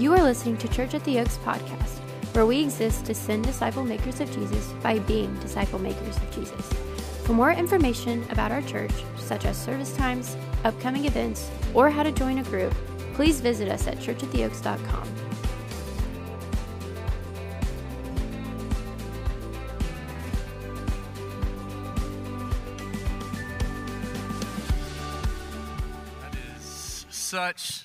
You are listening to Church at the Oaks podcast, where we exist to send disciple makers of Jesus by being disciple makers of Jesus. For more information about our church, such as service times, upcoming events, or how to join a group, please visit us at churchattheoaks.com. That is such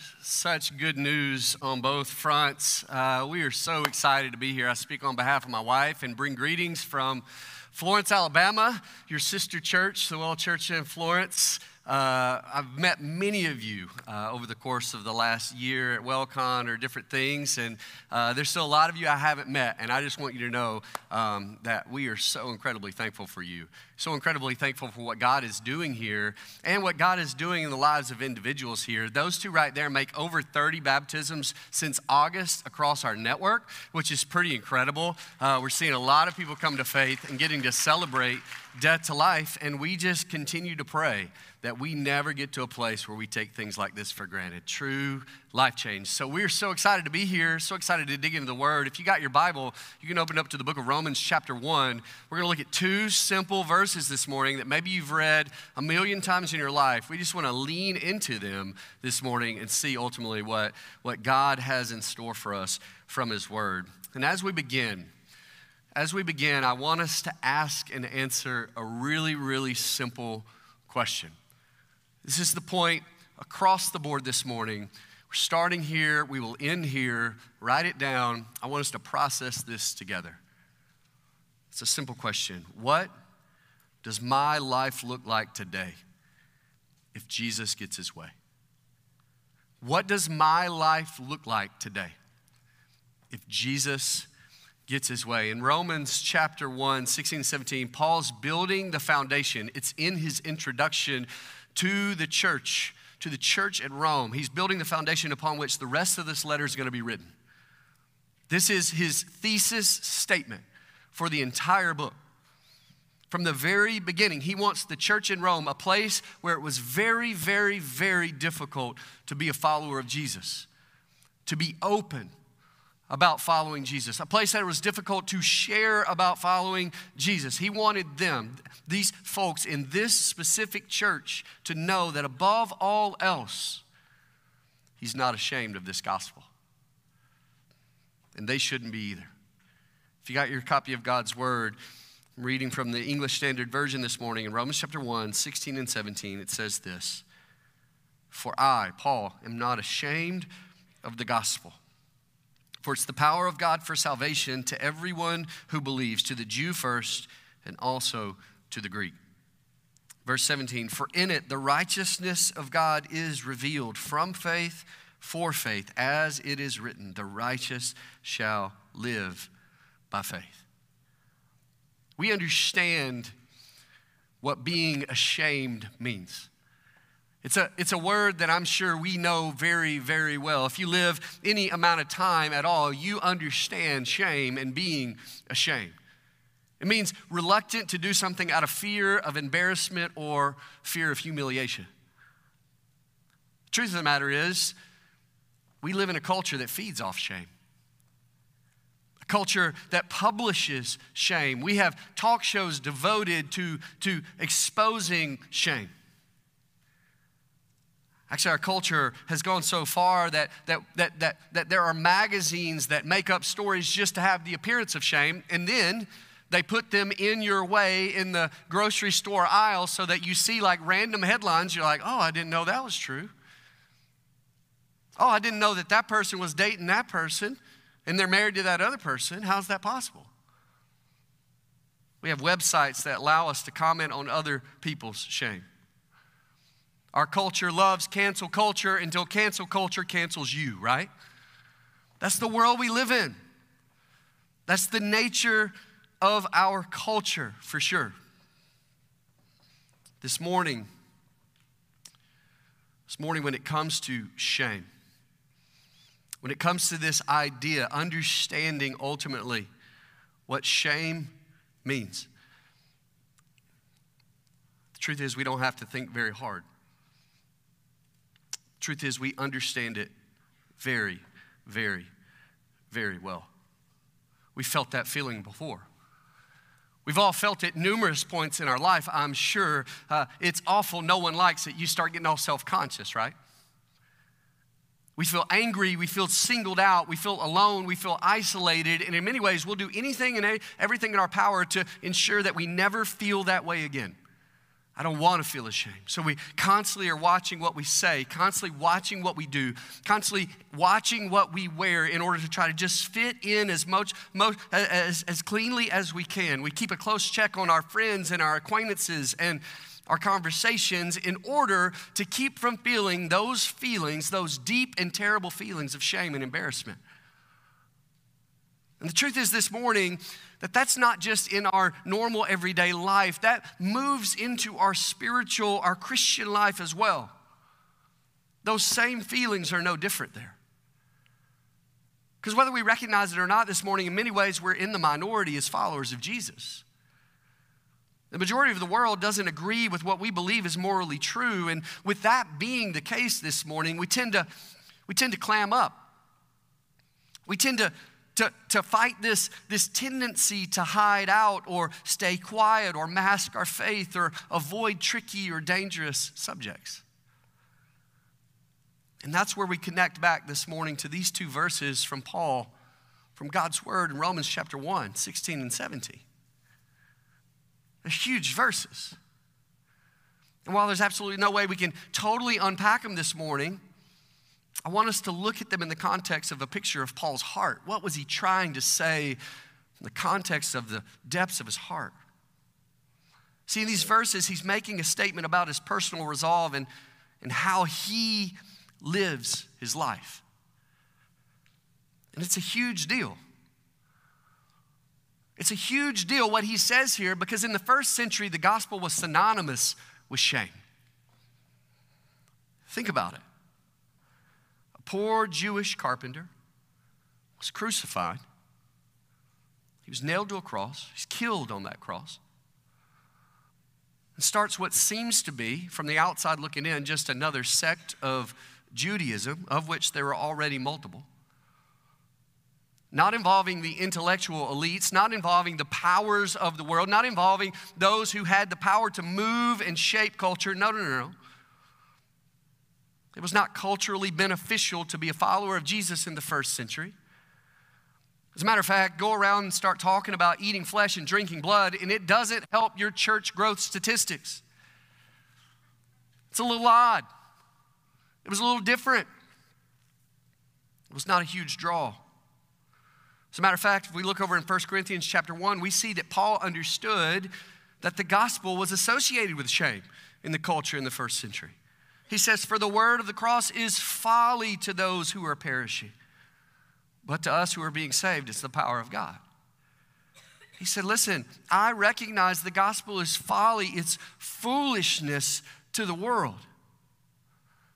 such good news on both fronts. Uh, we are so excited to be here. I speak on behalf of my wife and bring greetings from Florence, Alabama, your sister church, the Well Church in Florence. Uh, I've met many of you uh, over the course of the last year at WellCon or different things, and uh, there's still a lot of you I haven't met, and I just want you to know um, that we are so incredibly thankful for you. So incredibly thankful for what God is doing here and what God is doing in the lives of individuals here. Those two right there make over 30 baptisms since August across our network, which is pretty incredible. Uh, we're seeing a lot of people come to faith and getting to celebrate death to life, and we just continue to pray that we never get to a place where we take things like this for granted. True life change. So we're so excited to be here, so excited to dig into the Word. If you got your Bible, you can open up to the book of Romans, chapter 1. We're going to look at two simple verses this morning that maybe you've read a million times in your life. We just want to lean into them this morning and see ultimately what, what God has in store for us from His Word. And as we begin, as we begin, I want us to ask and answer a really, really simple question. This is the point across the board this morning. We're starting here, we will end here. Write it down. I want us to process this together. It's a simple question What does my life look like today if Jesus gets his way? What does my life look like today if Jesus gets his way. In Romans chapter 1, 16 and 17, Paul's building the foundation. It's in his introduction to the church, to the church at Rome. He's building the foundation upon which the rest of this letter is going to be written. This is his thesis statement for the entire book. From the very beginning, he wants the church in Rome, a place where it was very, very, very difficult to be a follower of Jesus, to be open about following Jesus, a place that it was difficult to share about following Jesus. He wanted them, these folks in this specific church, to know that above all else, he's not ashamed of this gospel. And they shouldn't be either. If you got your copy of God's word, I'm reading from the English Standard Version this morning in Romans chapter 1, 16 and 17. It says this For I, Paul, am not ashamed of the gospel. For it's the power of God for salvation to everyone who believes, to the Jew first, and also to the Greek. Verse 17 For in it the righteousness of God is revealed from faith for faith, as it is written, the righteous shall live by faith. We understand what being ashamed means. It's a, it's a word that I'm sure we know very, very well. If you live any amount of time at all, you understand shame and being ashamed. It means reluctant to do something out of fear of embarrassment or fear of humiliation. The truth of the matter is, we live in a culture that feeds off shame. A culture that publishes shame. We have talk shows devoted to, to exposing shame. Actually, our culture has gone so far that, that, that, that, that there are magazines that make up stories just to have the appearance of shame, and then they put them in your way in the grocery store aisle so that you see like random headlines. You're like, oh, I didn't know that was true. Oh, I didn't know that that person was dating that person and they're married to that other person. How's that possible? We have websites that allow us to comment on other people's shame. Our culture loves cancel culture until cancel culture cancels you, right? That's the world we live in. That's the nature of our culture, for sure. This morning, this morning, when it comes to shame, when it comes to this idea, understanding ultimately what shame means, the truth is, we don't have to think very hard. Truth is, we understand it very, very, very well. We felt that feeling before. We've all felt it numerous points in our life, I'm sure. Uh, it's awful, no one likes it. You start getting all self conscious, right? We feel angry, we feel singled out, we feel alone, we feel isolated, and in many ways, we'll do anything and everything in our power to ensure that we never feel that way again. I don't want to feel ashamed. So we constantly are watching what we say, constantly watching what we do, constantly watching what we wear in order to try to just fit in as much, most, as, as cleanly as we can. We keep a close check on our friends and our acquaintances and our conversations in order to keep from feeling those feelings, those deep and terrible feelings of shame and embarrassment. And the truth is, this morning, that that's not just in our normal everyday life, that moves into our spiritual, our Christian life as well. Those same feelings are no different there. Because whether we recognize it or not this morning, in many ways, we're in the minority as followers of Jesus. The majority of the world doesn't agree with what we believe is morally true. And with that being the case this morning, we tend to, we tend to clam up. We tend to to, to fight this, this tendency to hide out or stay quiet or mask our faith or avoid tricky or dangerous subjects. And that's where we connect back this morning to these two verses from Paul from God's Word in Romans chapter 1, 16 and 17. They're huge verses. And while there's absolutely no way we can totally unpack them this morning, I want us to look at them in the context of a picture of Paul's heart. What was he trying to say in the context of the depths of his heart? See, in these verses, he's making a statement about his personal resolve and, and how he lives his life. And it's a huge deal. It's a huge deal what he says here because in the first century, the gospel was synonymous with shame. Think about it poor Jewish carpenter, was crucified. He was nailed to a cross. He's killed on that cross. And starts what seems to be, from the outside looking in, just another sect of Judaism, of which there were already multiple. Not involving the intellectual elites, not involving the powers of the world, not involving those who had the power to move and shape culture. No, no, no, no. It was not culturally beneficial to be a follower of Jesus in the first century. As a matter of fact, go around and start talking about eating flesh and drinking blood, and it doesn't help your church growth statistics. It's a little odd. It was a little different. It was not a huge draw. As a matter of fact, if we look over in 1 Corinthians chapter 1, we see that Paul understood that the gospel was associated with shame in the culture in the first century. He says, For the word of the cross is folly to those who are perishing, but to us who are being saved, it's the power of God. He said, Listen, I recognize the gospel is folly, it's foolishness to the world.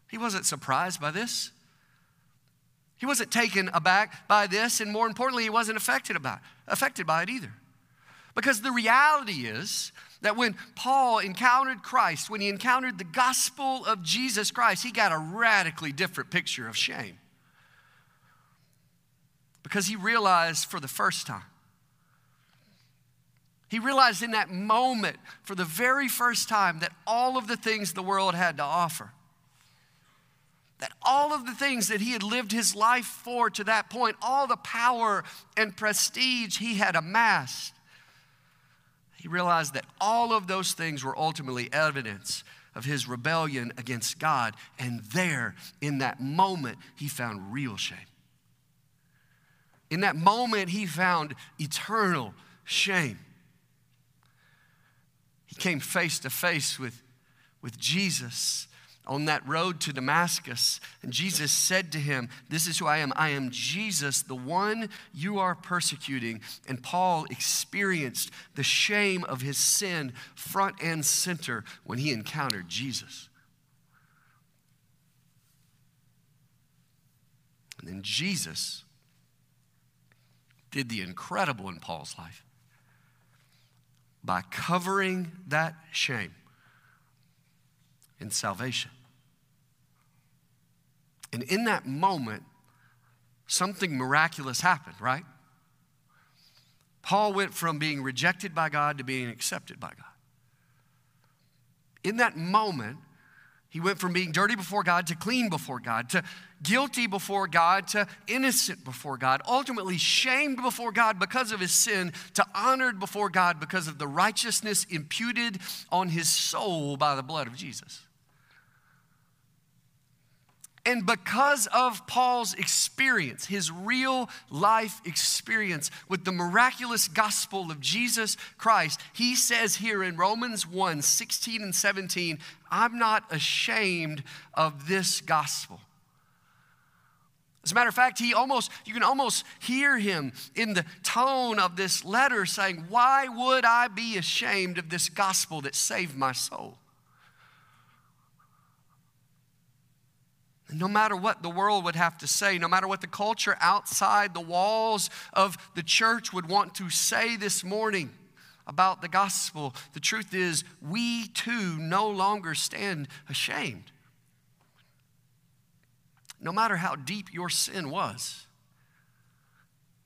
He wasn't surprised by this. He wasn't taken aback by this, and more importantly, he wasn't affected, about, affected by it either. Because the reality is that when Paul encountered Christ, when he encountered the gospel of Jesus Christ, he got a radically different picture of shame. Because he realized for the first time, he realized in that moment, for the very first time, that all of the things the world had to offer, that all of the things that he had lived his life for to that point, all the power and prestige he had amassed, he realized that all of those things were ultimately evidence of his rebellion against God. And there, in that moment, he found real shame. In that moment, he found eternal shame. He came face to face with, with Jesus on that road to Damascus. And Jesus said to him, This is who I am. I am Jesus, the one you are persecuting. And Paul experienced the shame of his sin front and center when he encountered Jesus. And then Jesus did the incredible in Paul's life by covering that shame in salvation. And in that moment, something miraculous happened, right? Paul went from being rejected by God to being accepted by God. In that moment, he went from being dirty before God to clean before God, to guilty before God to innocent before God, ultimately shamed before God because of his sin to honored before God because of the righteousness imputed on his soul by the blood of Jesus. And because of Paul's experience, his real life experience with the miraculous gospel of Jesus Christ, he says here in Romans 1 16 and 17, I'm not ashamed of this gospel. As a matter of fact, he almost, you can almost hear him in the tone of this letter saying, Why would I be ashamed of this gospel that saved my soul? No matter what the world would have to say, no matter what the culture outside the walls of the church would want to say this morning about the gospel, the truth is we too no longer stand ashamed. No matter how deep your sin was,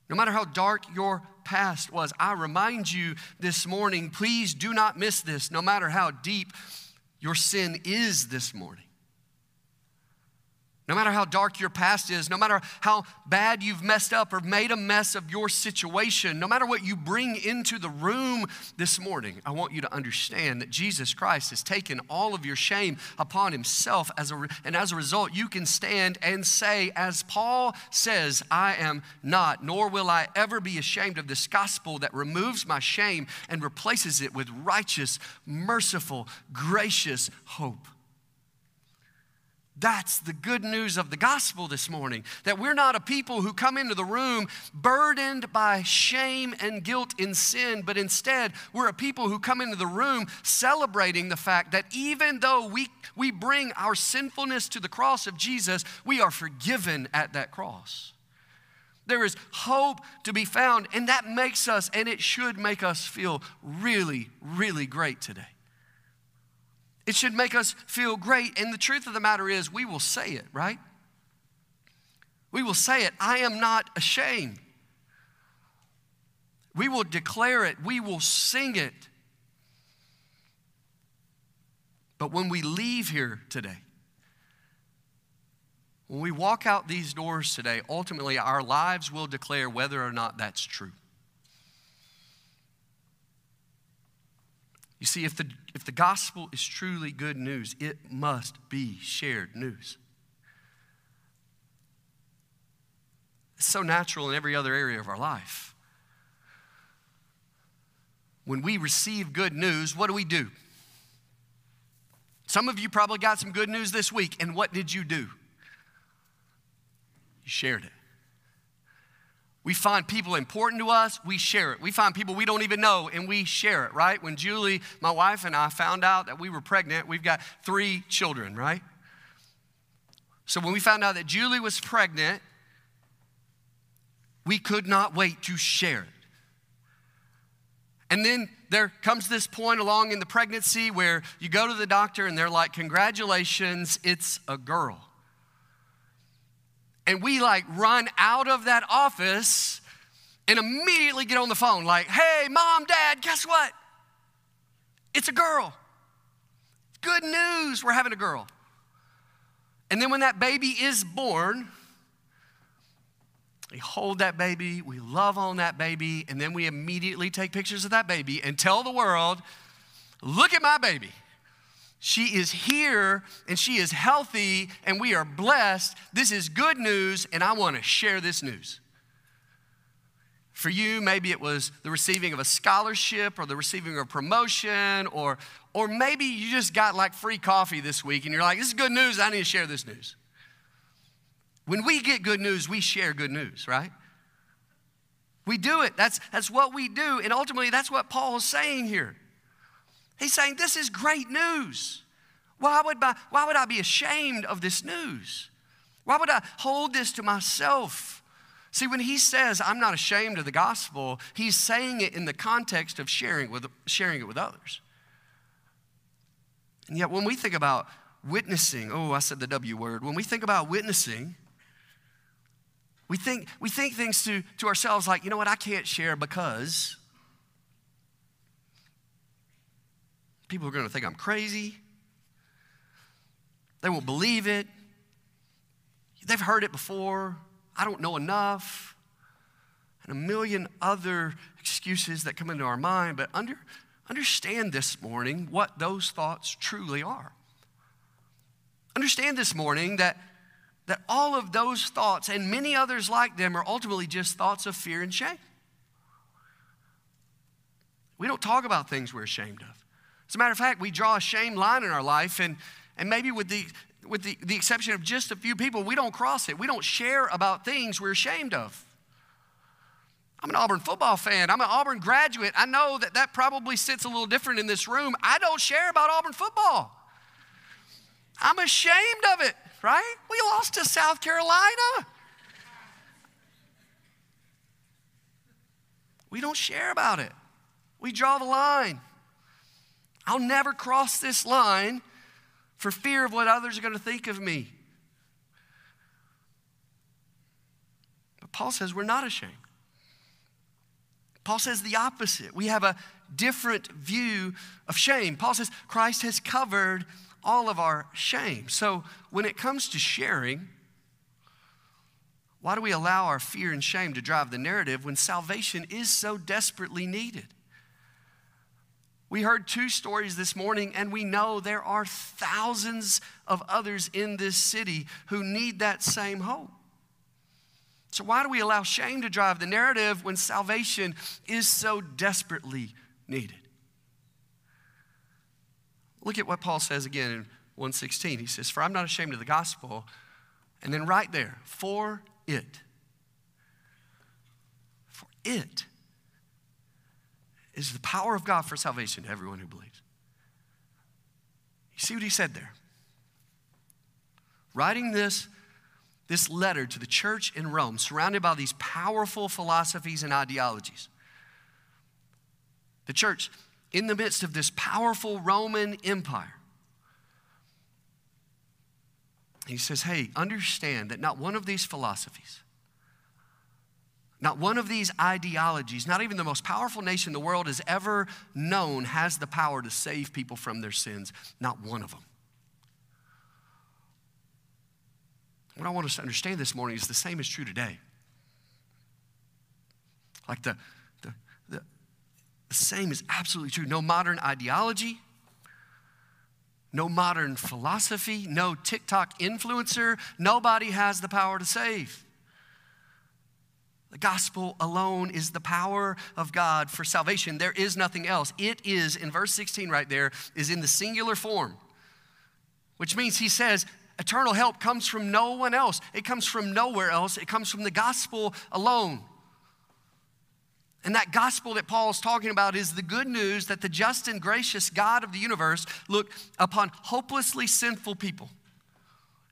no matter how dark your past was, I remind you this morning, please do not miss this, no matter how deep your sin is this morning. No matter how dark your past is, no matter how bad you've messed up or made a mess of your situation, no matter what you bring into the room this morning, I want you to understand that Jesus Christ has taken all of your shame upon himself. As a, and as a result, you can stand and say, as Paul says, I am not, nor will I ever be ashamed of this gospel that removes my shame and replaces it with righteous, merciful, gracious hope. That's the good news of the gospel this morning. That we're not a people who come into the room burdened by shame and guilt in sin, but instead we're a people who come into the room celebrating the fact that even though we, we bring our sinfulness to the cross of Jesus, we are forgiven at that cross. There is hope to be found, and that makes us, and it should make us feel really, really great today. It should make us feel great. And the truth of the matter is, we will say it, right? We will say it. I am not ashamed. We will declare it. We will sing it. But when we leave here today, when we walk out these doors today, ultimately our lives will declare whether or not that's true. You see, if the, if the gospel is truly good news, it must be shared news. It's so natural in every other area of our life. When we receive good news, what do we do? Some of you probably got some good news this week, and what did you do? You shared it. We find people important to us, we share it. We find people we don't even know, and we share it, right? When Julie, my wife, and I found out that we were pregnant, we've got three children, right? So when we found out that Julie was pregnant, we could not wait to share it. And then there comes this point along in the pregnancy where you go to the doctor and they're like, Congratulations, it's a girl. And we like run out of that office and immediately get on the phone, like, hey, mom, dad, guess what? It's a girl. Good news, we're having a girl. And then when that baby is born, we hold that baby, we love on that baby, and then we immediately take pictures of that baby and tell the world, look at my baby. She is here and she is healthy and we are blessed. This is good news and I want to share this news. For you, maybe it was the receiving of a scholarship or the receiving of a promotion, or, or maybe you just got like free coffee this week and you're like, this is good news, I need to share this news. When we get good news, we share good news, right? We do it. That's, that's what we do. And ultimately, that's what Paul is saying here. He's saying, This is great news. Why would, I, why would I be ashamed of this news? Why would I hold this to myself? See, when he says, I'm not ashamed of the gospel, he's saying it in the context of sharing, with, sharing it with others. And yet, when we think about witnessing, oh, I said the W word, when we think about witnessing, We think, we think things to, to ourselves like, you know what, I can't share because people are going to think I'm crazy. They won't believe it. They've heard it before. I don't know enough. And a million other excuses that come into our mind. But under, understand this morning what those thoughts truly are. Understand this morning that, that all of those thoughts and many others like them are ultimately just thoughts of fear and shame. We don't talk about things we're ashamed of. As a matter of fact, we draw a shame line in our life, and, and maybe with, the, with the, the exception of just a few people, we don't cross it. We don't share about things we're ashamed of. I'm an Auburn football fan. I'm an Auburn graduate. I know that that probably sits a little different in this room. I don't share about Auburn football. I'm ashamed of it, right? We lost to South Carolina. We don't share about it. We draw the line. I'll never cross this line for fear of what others are going to think of me. But Paul says we're not ashamed. Paul says the opposite. We have a different view of shame. Paul says Christ has covered all of our shame. So when it comes to sharing, why do we allow our fear and shame to drive the narrative when salvation is so desperately needed? We heard two stories this morning, and we know there are thousands of others in this city who need that same hope. So, why do we allow shame to drive the narrative when salvation is so desperately needed? Look at what Paul says again in 116. He says, For I'm not ashamed of the gospel. And then right there, for it. For it is the power of God for salvation to everyone who believes. You see what he said there? Writing this, this letter to the church in Rome, surrounded by these powerful philosophies and ideologies. The church, in the midst of this powerful Roman Empire, he says, Hey, understand that not one of these philosophies, not one of these ideologies, not even the most powerful nation the world has ever known, has the power to save people from their sins. Not one of them. What I want us to understand this morning is the same is true today. Like the, the, the, the same is absolutely true. No modern ideology, no modern philosophy, no TikTok influencer, nobody has the power to save. The gospel alone is the power of God for salvation. There is nothing else. It is, in verse 16 right there, is in the singular form, which means he says, eternal help comes from no one else. It comes from nowhere else. It comes from the gospel alone. And that gospel that Paul is talking about is the good news that the just and gracious God of the universe looked upon hopelessly sinful people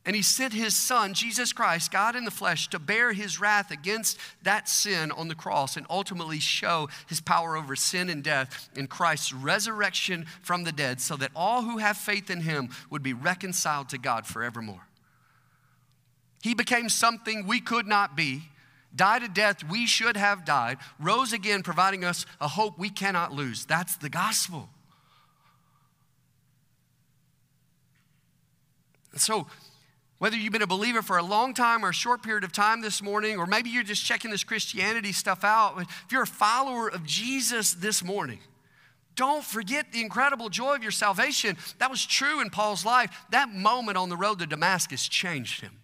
and he sent his son, Jesus Christ, God in the flesh, to bear his wrath against that sin on the cross and ultimately show his power over sin and death in Christ's resurrection from the dead, so that all who have faith in him would be reconciled to God forevermore. He became something we could not be, died a death we should have died, rose again, providing us a hope we cannot lose. That's the gospel. So, whether you've been a believer for a long time or a short period of time this morning, or maybe you're just checking this Christianity stuff out, if you're a follower of Jesus this morning, don't forget the incredible joy of your salvation. That was true in Paul's life. That moment on the road to Damascus changed him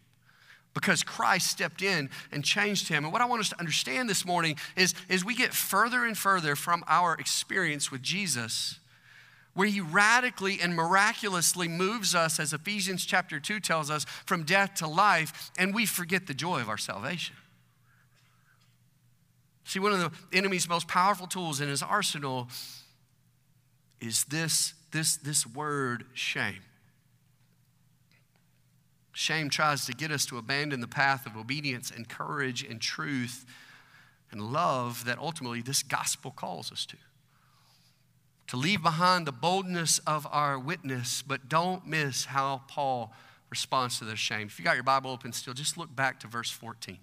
because Christ stepped in and changed him. And what I want us to understand this morning is as we get further and further from our experience with Jesus, where he radically and miraculously moves us, as Ephesians chapter 2 tells us, from death to life, and we forget the joy of our salvation. See, one of the enemy's most powerful tools in his arsenal is this, this, this word shame. Shame tries to get us to abandon the path of obedience and courage and truth and love that ultimately this gospel calls us to to leave behind the boldness of our witness, but don't miss how Paul responds to their shame. If you got your Bible open still, just look back to verse 14.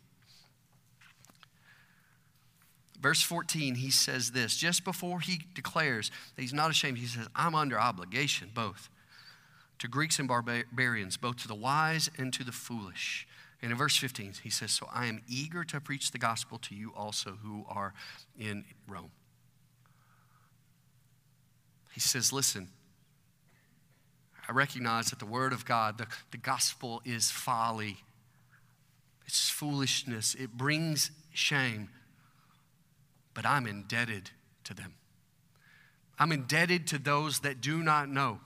Verse 14, he says this just before he declares that he's not ashamed, he says, I'm under obligation both to Greeks and barbarians, both to the wise and to the foolish. And in verse 15, he says, So I am eager to preach the gospel to you also who are in Rome. He says, Listen, I recognize that the word of God, the, the gospel is folly, it's foolishness, it brings shame but I'm indebted to them. I'm indebted to those that do not know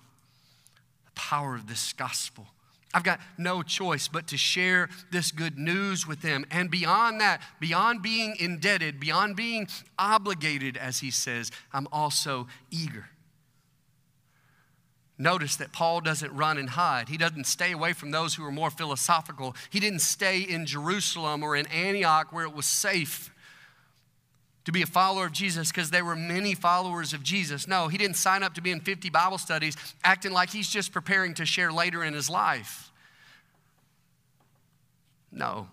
the power of this gospel. I've got no choice but to share this good news with them. And beyond that, beyond being indebted, beyond being obligated, as he says, I'm also eager. Notice that Paul doesn't run and hide. He doesn't stay away from those who are more philosophical. He didn't stay in Jerusalem or in Antioch where it was safe to be a follower of Jesus because there were many followers of Jesus. No, he didn't sign up to be in 50 Bible studies acting like he's just preparing to share later in his life. No.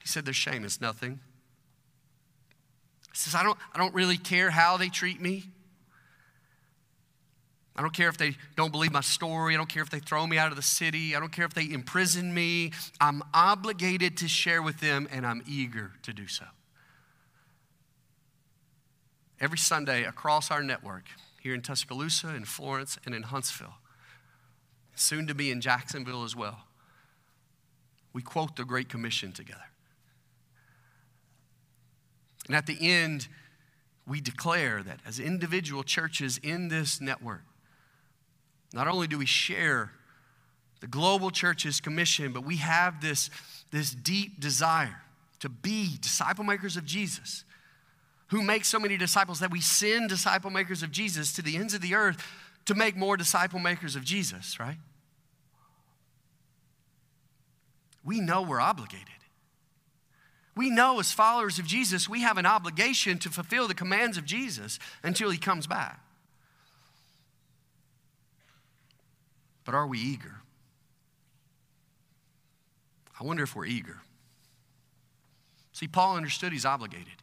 He said, Their shame is nothing. He says, I don't, I don't really care how they treat me. I don't care if they don't believe my story. I don't care if they throw me out of the city. I don't care if they imprison me. I'm obligated to share with them, and I'm eager to do so every Sunday across our network here in Tuscaloosa, in Florence, and in Huntsville, soon to be in Jacksonville as well. We quote the Great Commission together. And at the end, we declare that as individual churches in this network, not only do we share the global church's commission, but we have this, this deep desire to be disciple makers of Jesus who makes so many disciples that we send disciple makers of Jesus to the ends of the earth to make more disciple makers of Jesus, right? We know we're obligated. We know as followers of Jesus, we have an obligation to fulfill the commands of Jesus until he comes back. But are we eager? I wonder if we're eager. See, Paul understood he's obligated.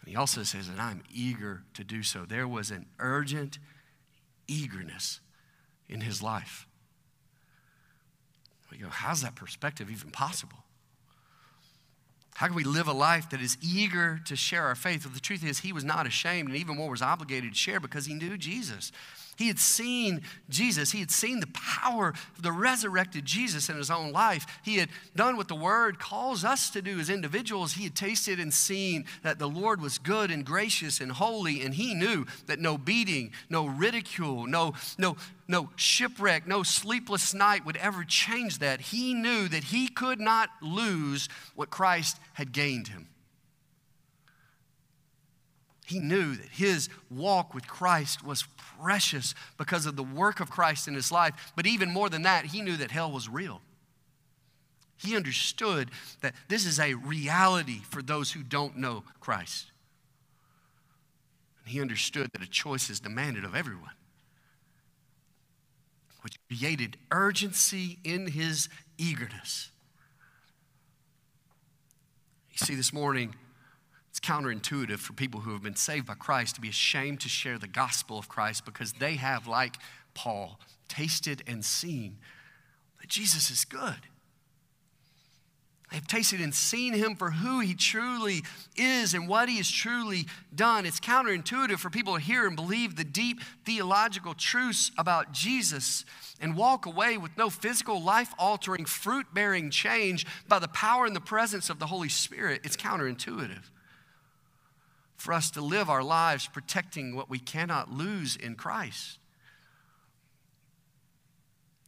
And He also says that I'm eager to do so. There was an urgent eagerness in his life. We go, how's that perspective even possible? How can we live a life that is eager to share our faith? Well, the truth is, he was not ashamed and even more was obligated to share because he knew Jesus. He had seen Jesus. He had seen the power of the resurrected Jesus in his own life. He had done what the Word calls us to do as individuals. He had tasted and seen that the Lord was good and gracious and holy, and he knew that no beating, no ridicule, no, no, no shipwreck, no sleepless night would ever change that. He knew that he could not lose what Christ had gained him. He knew that his walk with Christ was precious because of the work of Christ in his life. But even more than that, he knew that hell was real. He understood that this is a reality for those who don't know Christ. And he understood that a choice is demanded of everyone, which created urgency in his eagerness. You see, this morning, it's counterintuitive for people who have been saved by Christ to be ashamed to share the gospel of Christ because they have, like Paul, tasted and seen that Jesus is good. They've tasted and seen him for who he truly is and what he has truly done. It's counterintuitive for people to hear and believe the deep theological truths about Jesus and walk away with no physical, life altering, fruit bearing change by the power and the presence of the Holy Spirit. It's counterintuitive for us to live our lives protecting what we cannot lose in Christ.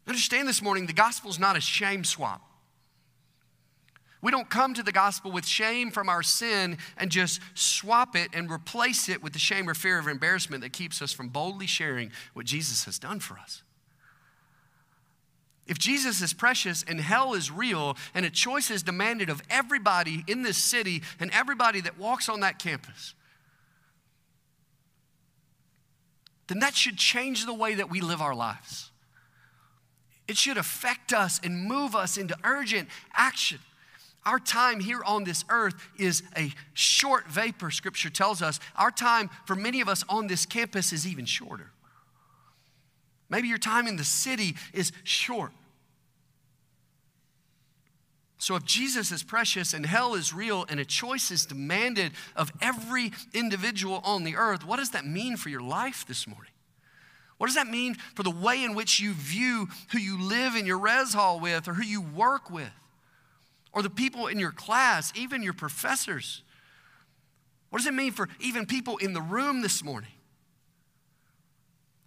Understand this morning, the gospel is not a shame swap. We don't come to the gospel with shame from our sin and just swap it and replace it with the shame or fear of embarrassment that keeps us from boldly sharing what Jesus has done for us. If Jesus is precious and hell is real and a choice is demanded of everybody in this city and everybody that walks on that campus, then that should change the way that we live our lives. It should affect us and move us into urgent action. Our time here on this earth is a short vapor, scripture tells us. Our time for many of us on this campus is even shorter. Maybe your time in the city is short. So, if Jesus is precious and hell is real and a choice is demanded of every individual on the earth, what does that mean for your life this morning? What does that mean for the way in which you view who you live in your res hall with or who you work with or the people in your class, even your professors? What does it mean for even people in the room this morning?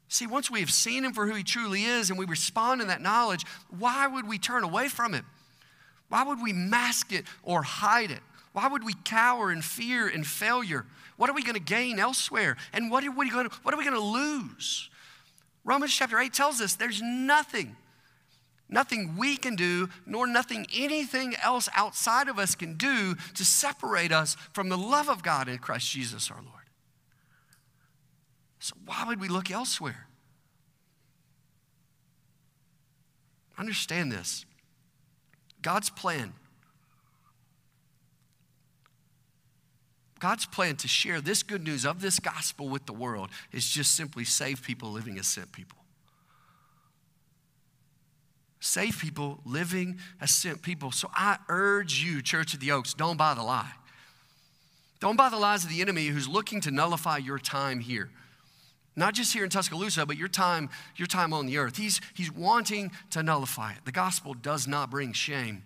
See, once we have seen him for who he truly is and we respond in that knowledge, why would we turn away from it? Why would we mask it or hide it? Why would we cower in fear and failure? What are we going to gain elsewhere? And what are we going to, what are we going to lose? Romans chapter 8 tells us there's nothing, nothing we can do, nor nothing anything else outside of us can do to separate us from the love of God in Christ Jesus our Lord. So, why would we look elsewhere? Understand this. God's plan. God's plan to share this good news of this gospel with the world is just simply save people living as sent people. Save people living as sent people. So I urge you, Church of the Oaks, don't buy the lie. Don't buy the lies of the enemy who's looking to nullify your time here. Not just here in Tuscaloosa, but your time, your time on the earth. He's, he's wanting to nullify it. The gospel does not bring shame.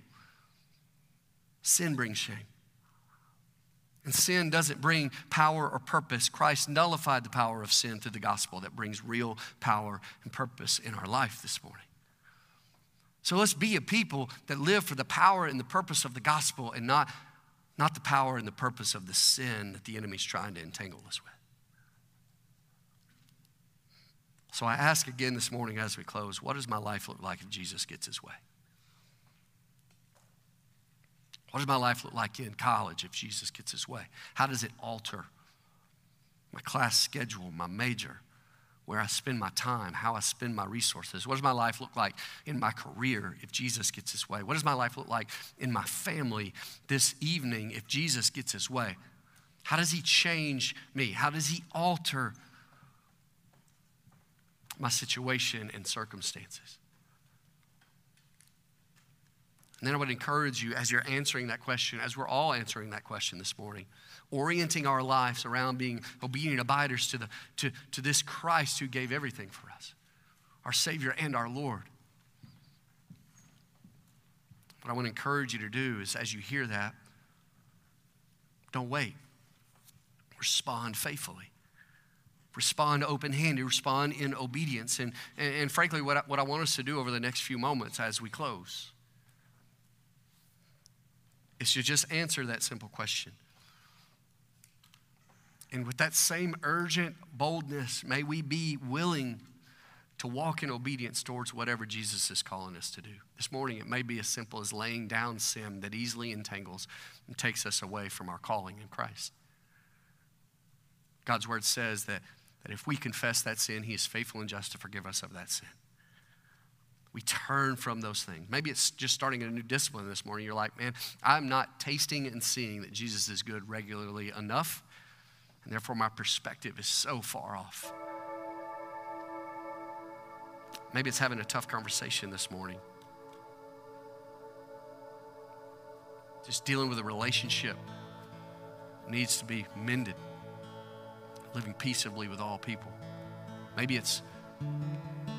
Sin brings shame. And sin doesn't bring power or purpose. Christ nullified the power of sin through the gospel that brings real power and purpose in our life this morning. So let's be a people that live for the power and the purpose of the gospel and not, not the power and the purpose of the sin that the enemy's trying to entangle us with. So I ask again this morning as we close what does my life look like if Jesus gets his way? What does my life look like in college if Jesus gets his way? How does it alter my class schedule, my major, where I spend my time, how I spend my resources? What does my life look like in my career if Jesus gets his way? What does my life look like in my family this evening if Jesus gets his way? How does he change me? How does he alter my situation and circumstances. And then I would encourage you as you're answering that question, as we're all answering that question this morning, orienting our lives around being obedient abiders to, the, to, to this Christ who gave everything for us, our Savior and our Lord. What I want to encourage you to do is as you hear that, don't wait. Respond faithfully respond open handed, respond in obedience. And, and, and, frankly, what I, what I want us to do over the next few moments as we close is to just answer that simple question. And with that same urgent boldness, may we be willing to walk in obedience towards whatever Jesus is calling us to do. This morning, it may be as simple as laying down sin that easily entangles and takes us away from our calling in Christ. God's word says that that if we confess that sin, He is faithful and just to forgive us of that sin. We turn from those things. Maybe it's just starting a new discipline this morning. You're like, man, I'm not tasting and seeing that Jesus is good regularly enough, and therefore my perspective is so far off. Maybe it's having a tough conversation this morning. Just dealing with a relationship needs to be mended living peaceably with all people. Maybe it's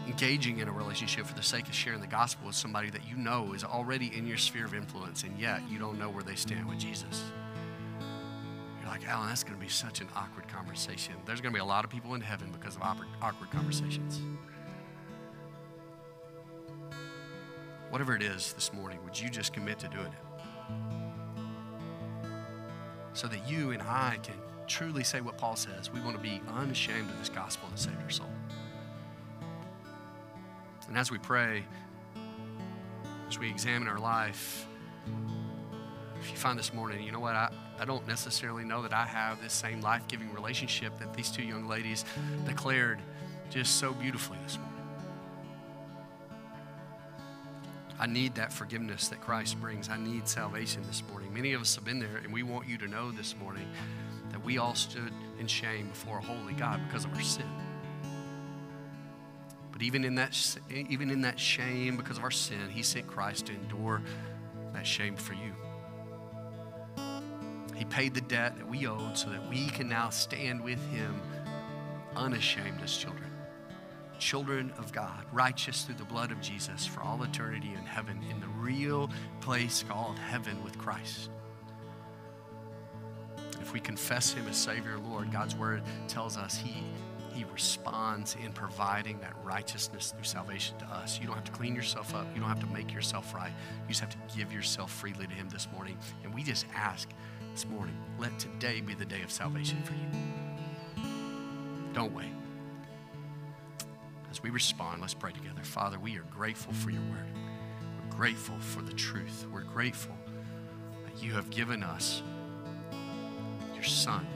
engaging in a relationship for the sake of sharing the gospel with somebody that you know is already in your sphere of influence, and yet you don't know where they stand with Jesus. You're like, Alan, that's going to be such an awkward conversation. There's going to be a lot of people in heaven because of awkward, conversations. Whatever it is this morning, would you just commit to doing it? So that you and I can truly say what Paul says. We want to be unashamed of this gospel to save your soul. And as we pray, as we examine our life, if you find this morning, you know what, I, I don't necessarily know that I have this same life giving relationship that these two young ladies declared just so beautifully this morning. I need that forgiveness that Christ brings. I need salvation this morning. Many of us have been there, and we want you to know this morning that we all stood in shame before a holy God because of our sin. But even in that, even in that shame because of our sin, He sent Christ to endure that shame for you. He paid the debt that we owed so that we can now stand with Him unashamed as children. Children of God, righteous through the blood of Jesus for all eternity in heaven, in the real place called heaven with Christ. We confess Him as Savior Lord, God's Word tells us He he responds in providing that righteousness through salvation to us. You don't have to clean yourself up. You don't have to make yourself right. You just have to give yourself freely to Him this morning. And we just ask this morning, let today be the day of salvation for you. Don't wait. As we respond, let's pray together. Father, we are grateful for your word. We're grateful for the truth. We're grateful that you have given us Son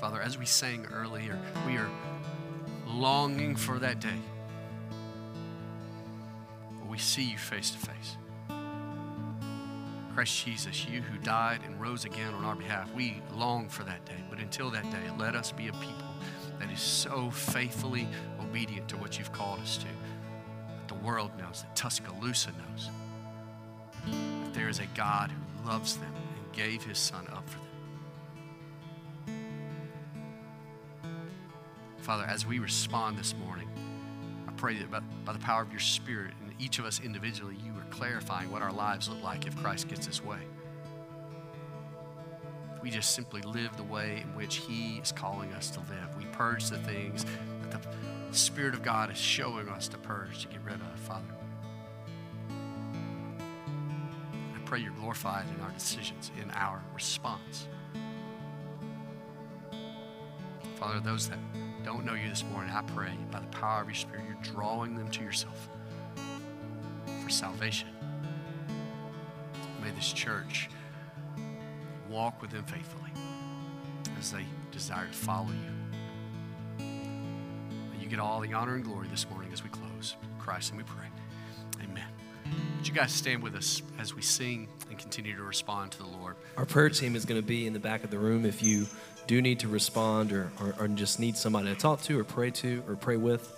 Father, as we sang earlier, we are longing for that day where we see you face to face. Christ Jesus, you who died and rose again on our behalf, we long for that day. But until that day, let us be a people that is so faithfully obedient to what you've called us to. That the world knows, that Tuscaloosa knows, that there is a God who loves them and gave his son up for them. Father, as we respond this morning, I pray that by, by the power of your Spirit and each of us individually, you are clarifying what our lives look like if Christ gets his way. We just simply live the way in which he is calling us to live. We purge the things that the Spirit of God is showing us to purge, to get rid of, Father. Pray you're glorified in our decisions, in our response. Father, those that don't know you this morning, I pray by the power of your Spirit, you're drawing them to yourself for salvation. May this church walk with them faithfully as they desire to follow you. May you get all the honor and glory this morning as we close. Christ, and we pray. Would you guys stand with us as we sing and continue to respond to the Lord? Our prayer team is going to be in the back of the room if you do need to respond or, or, or just need somebody to talk to or pray to or pray with,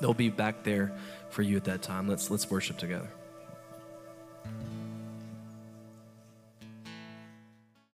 they'll be back there for you at that time. Let's let's worship together.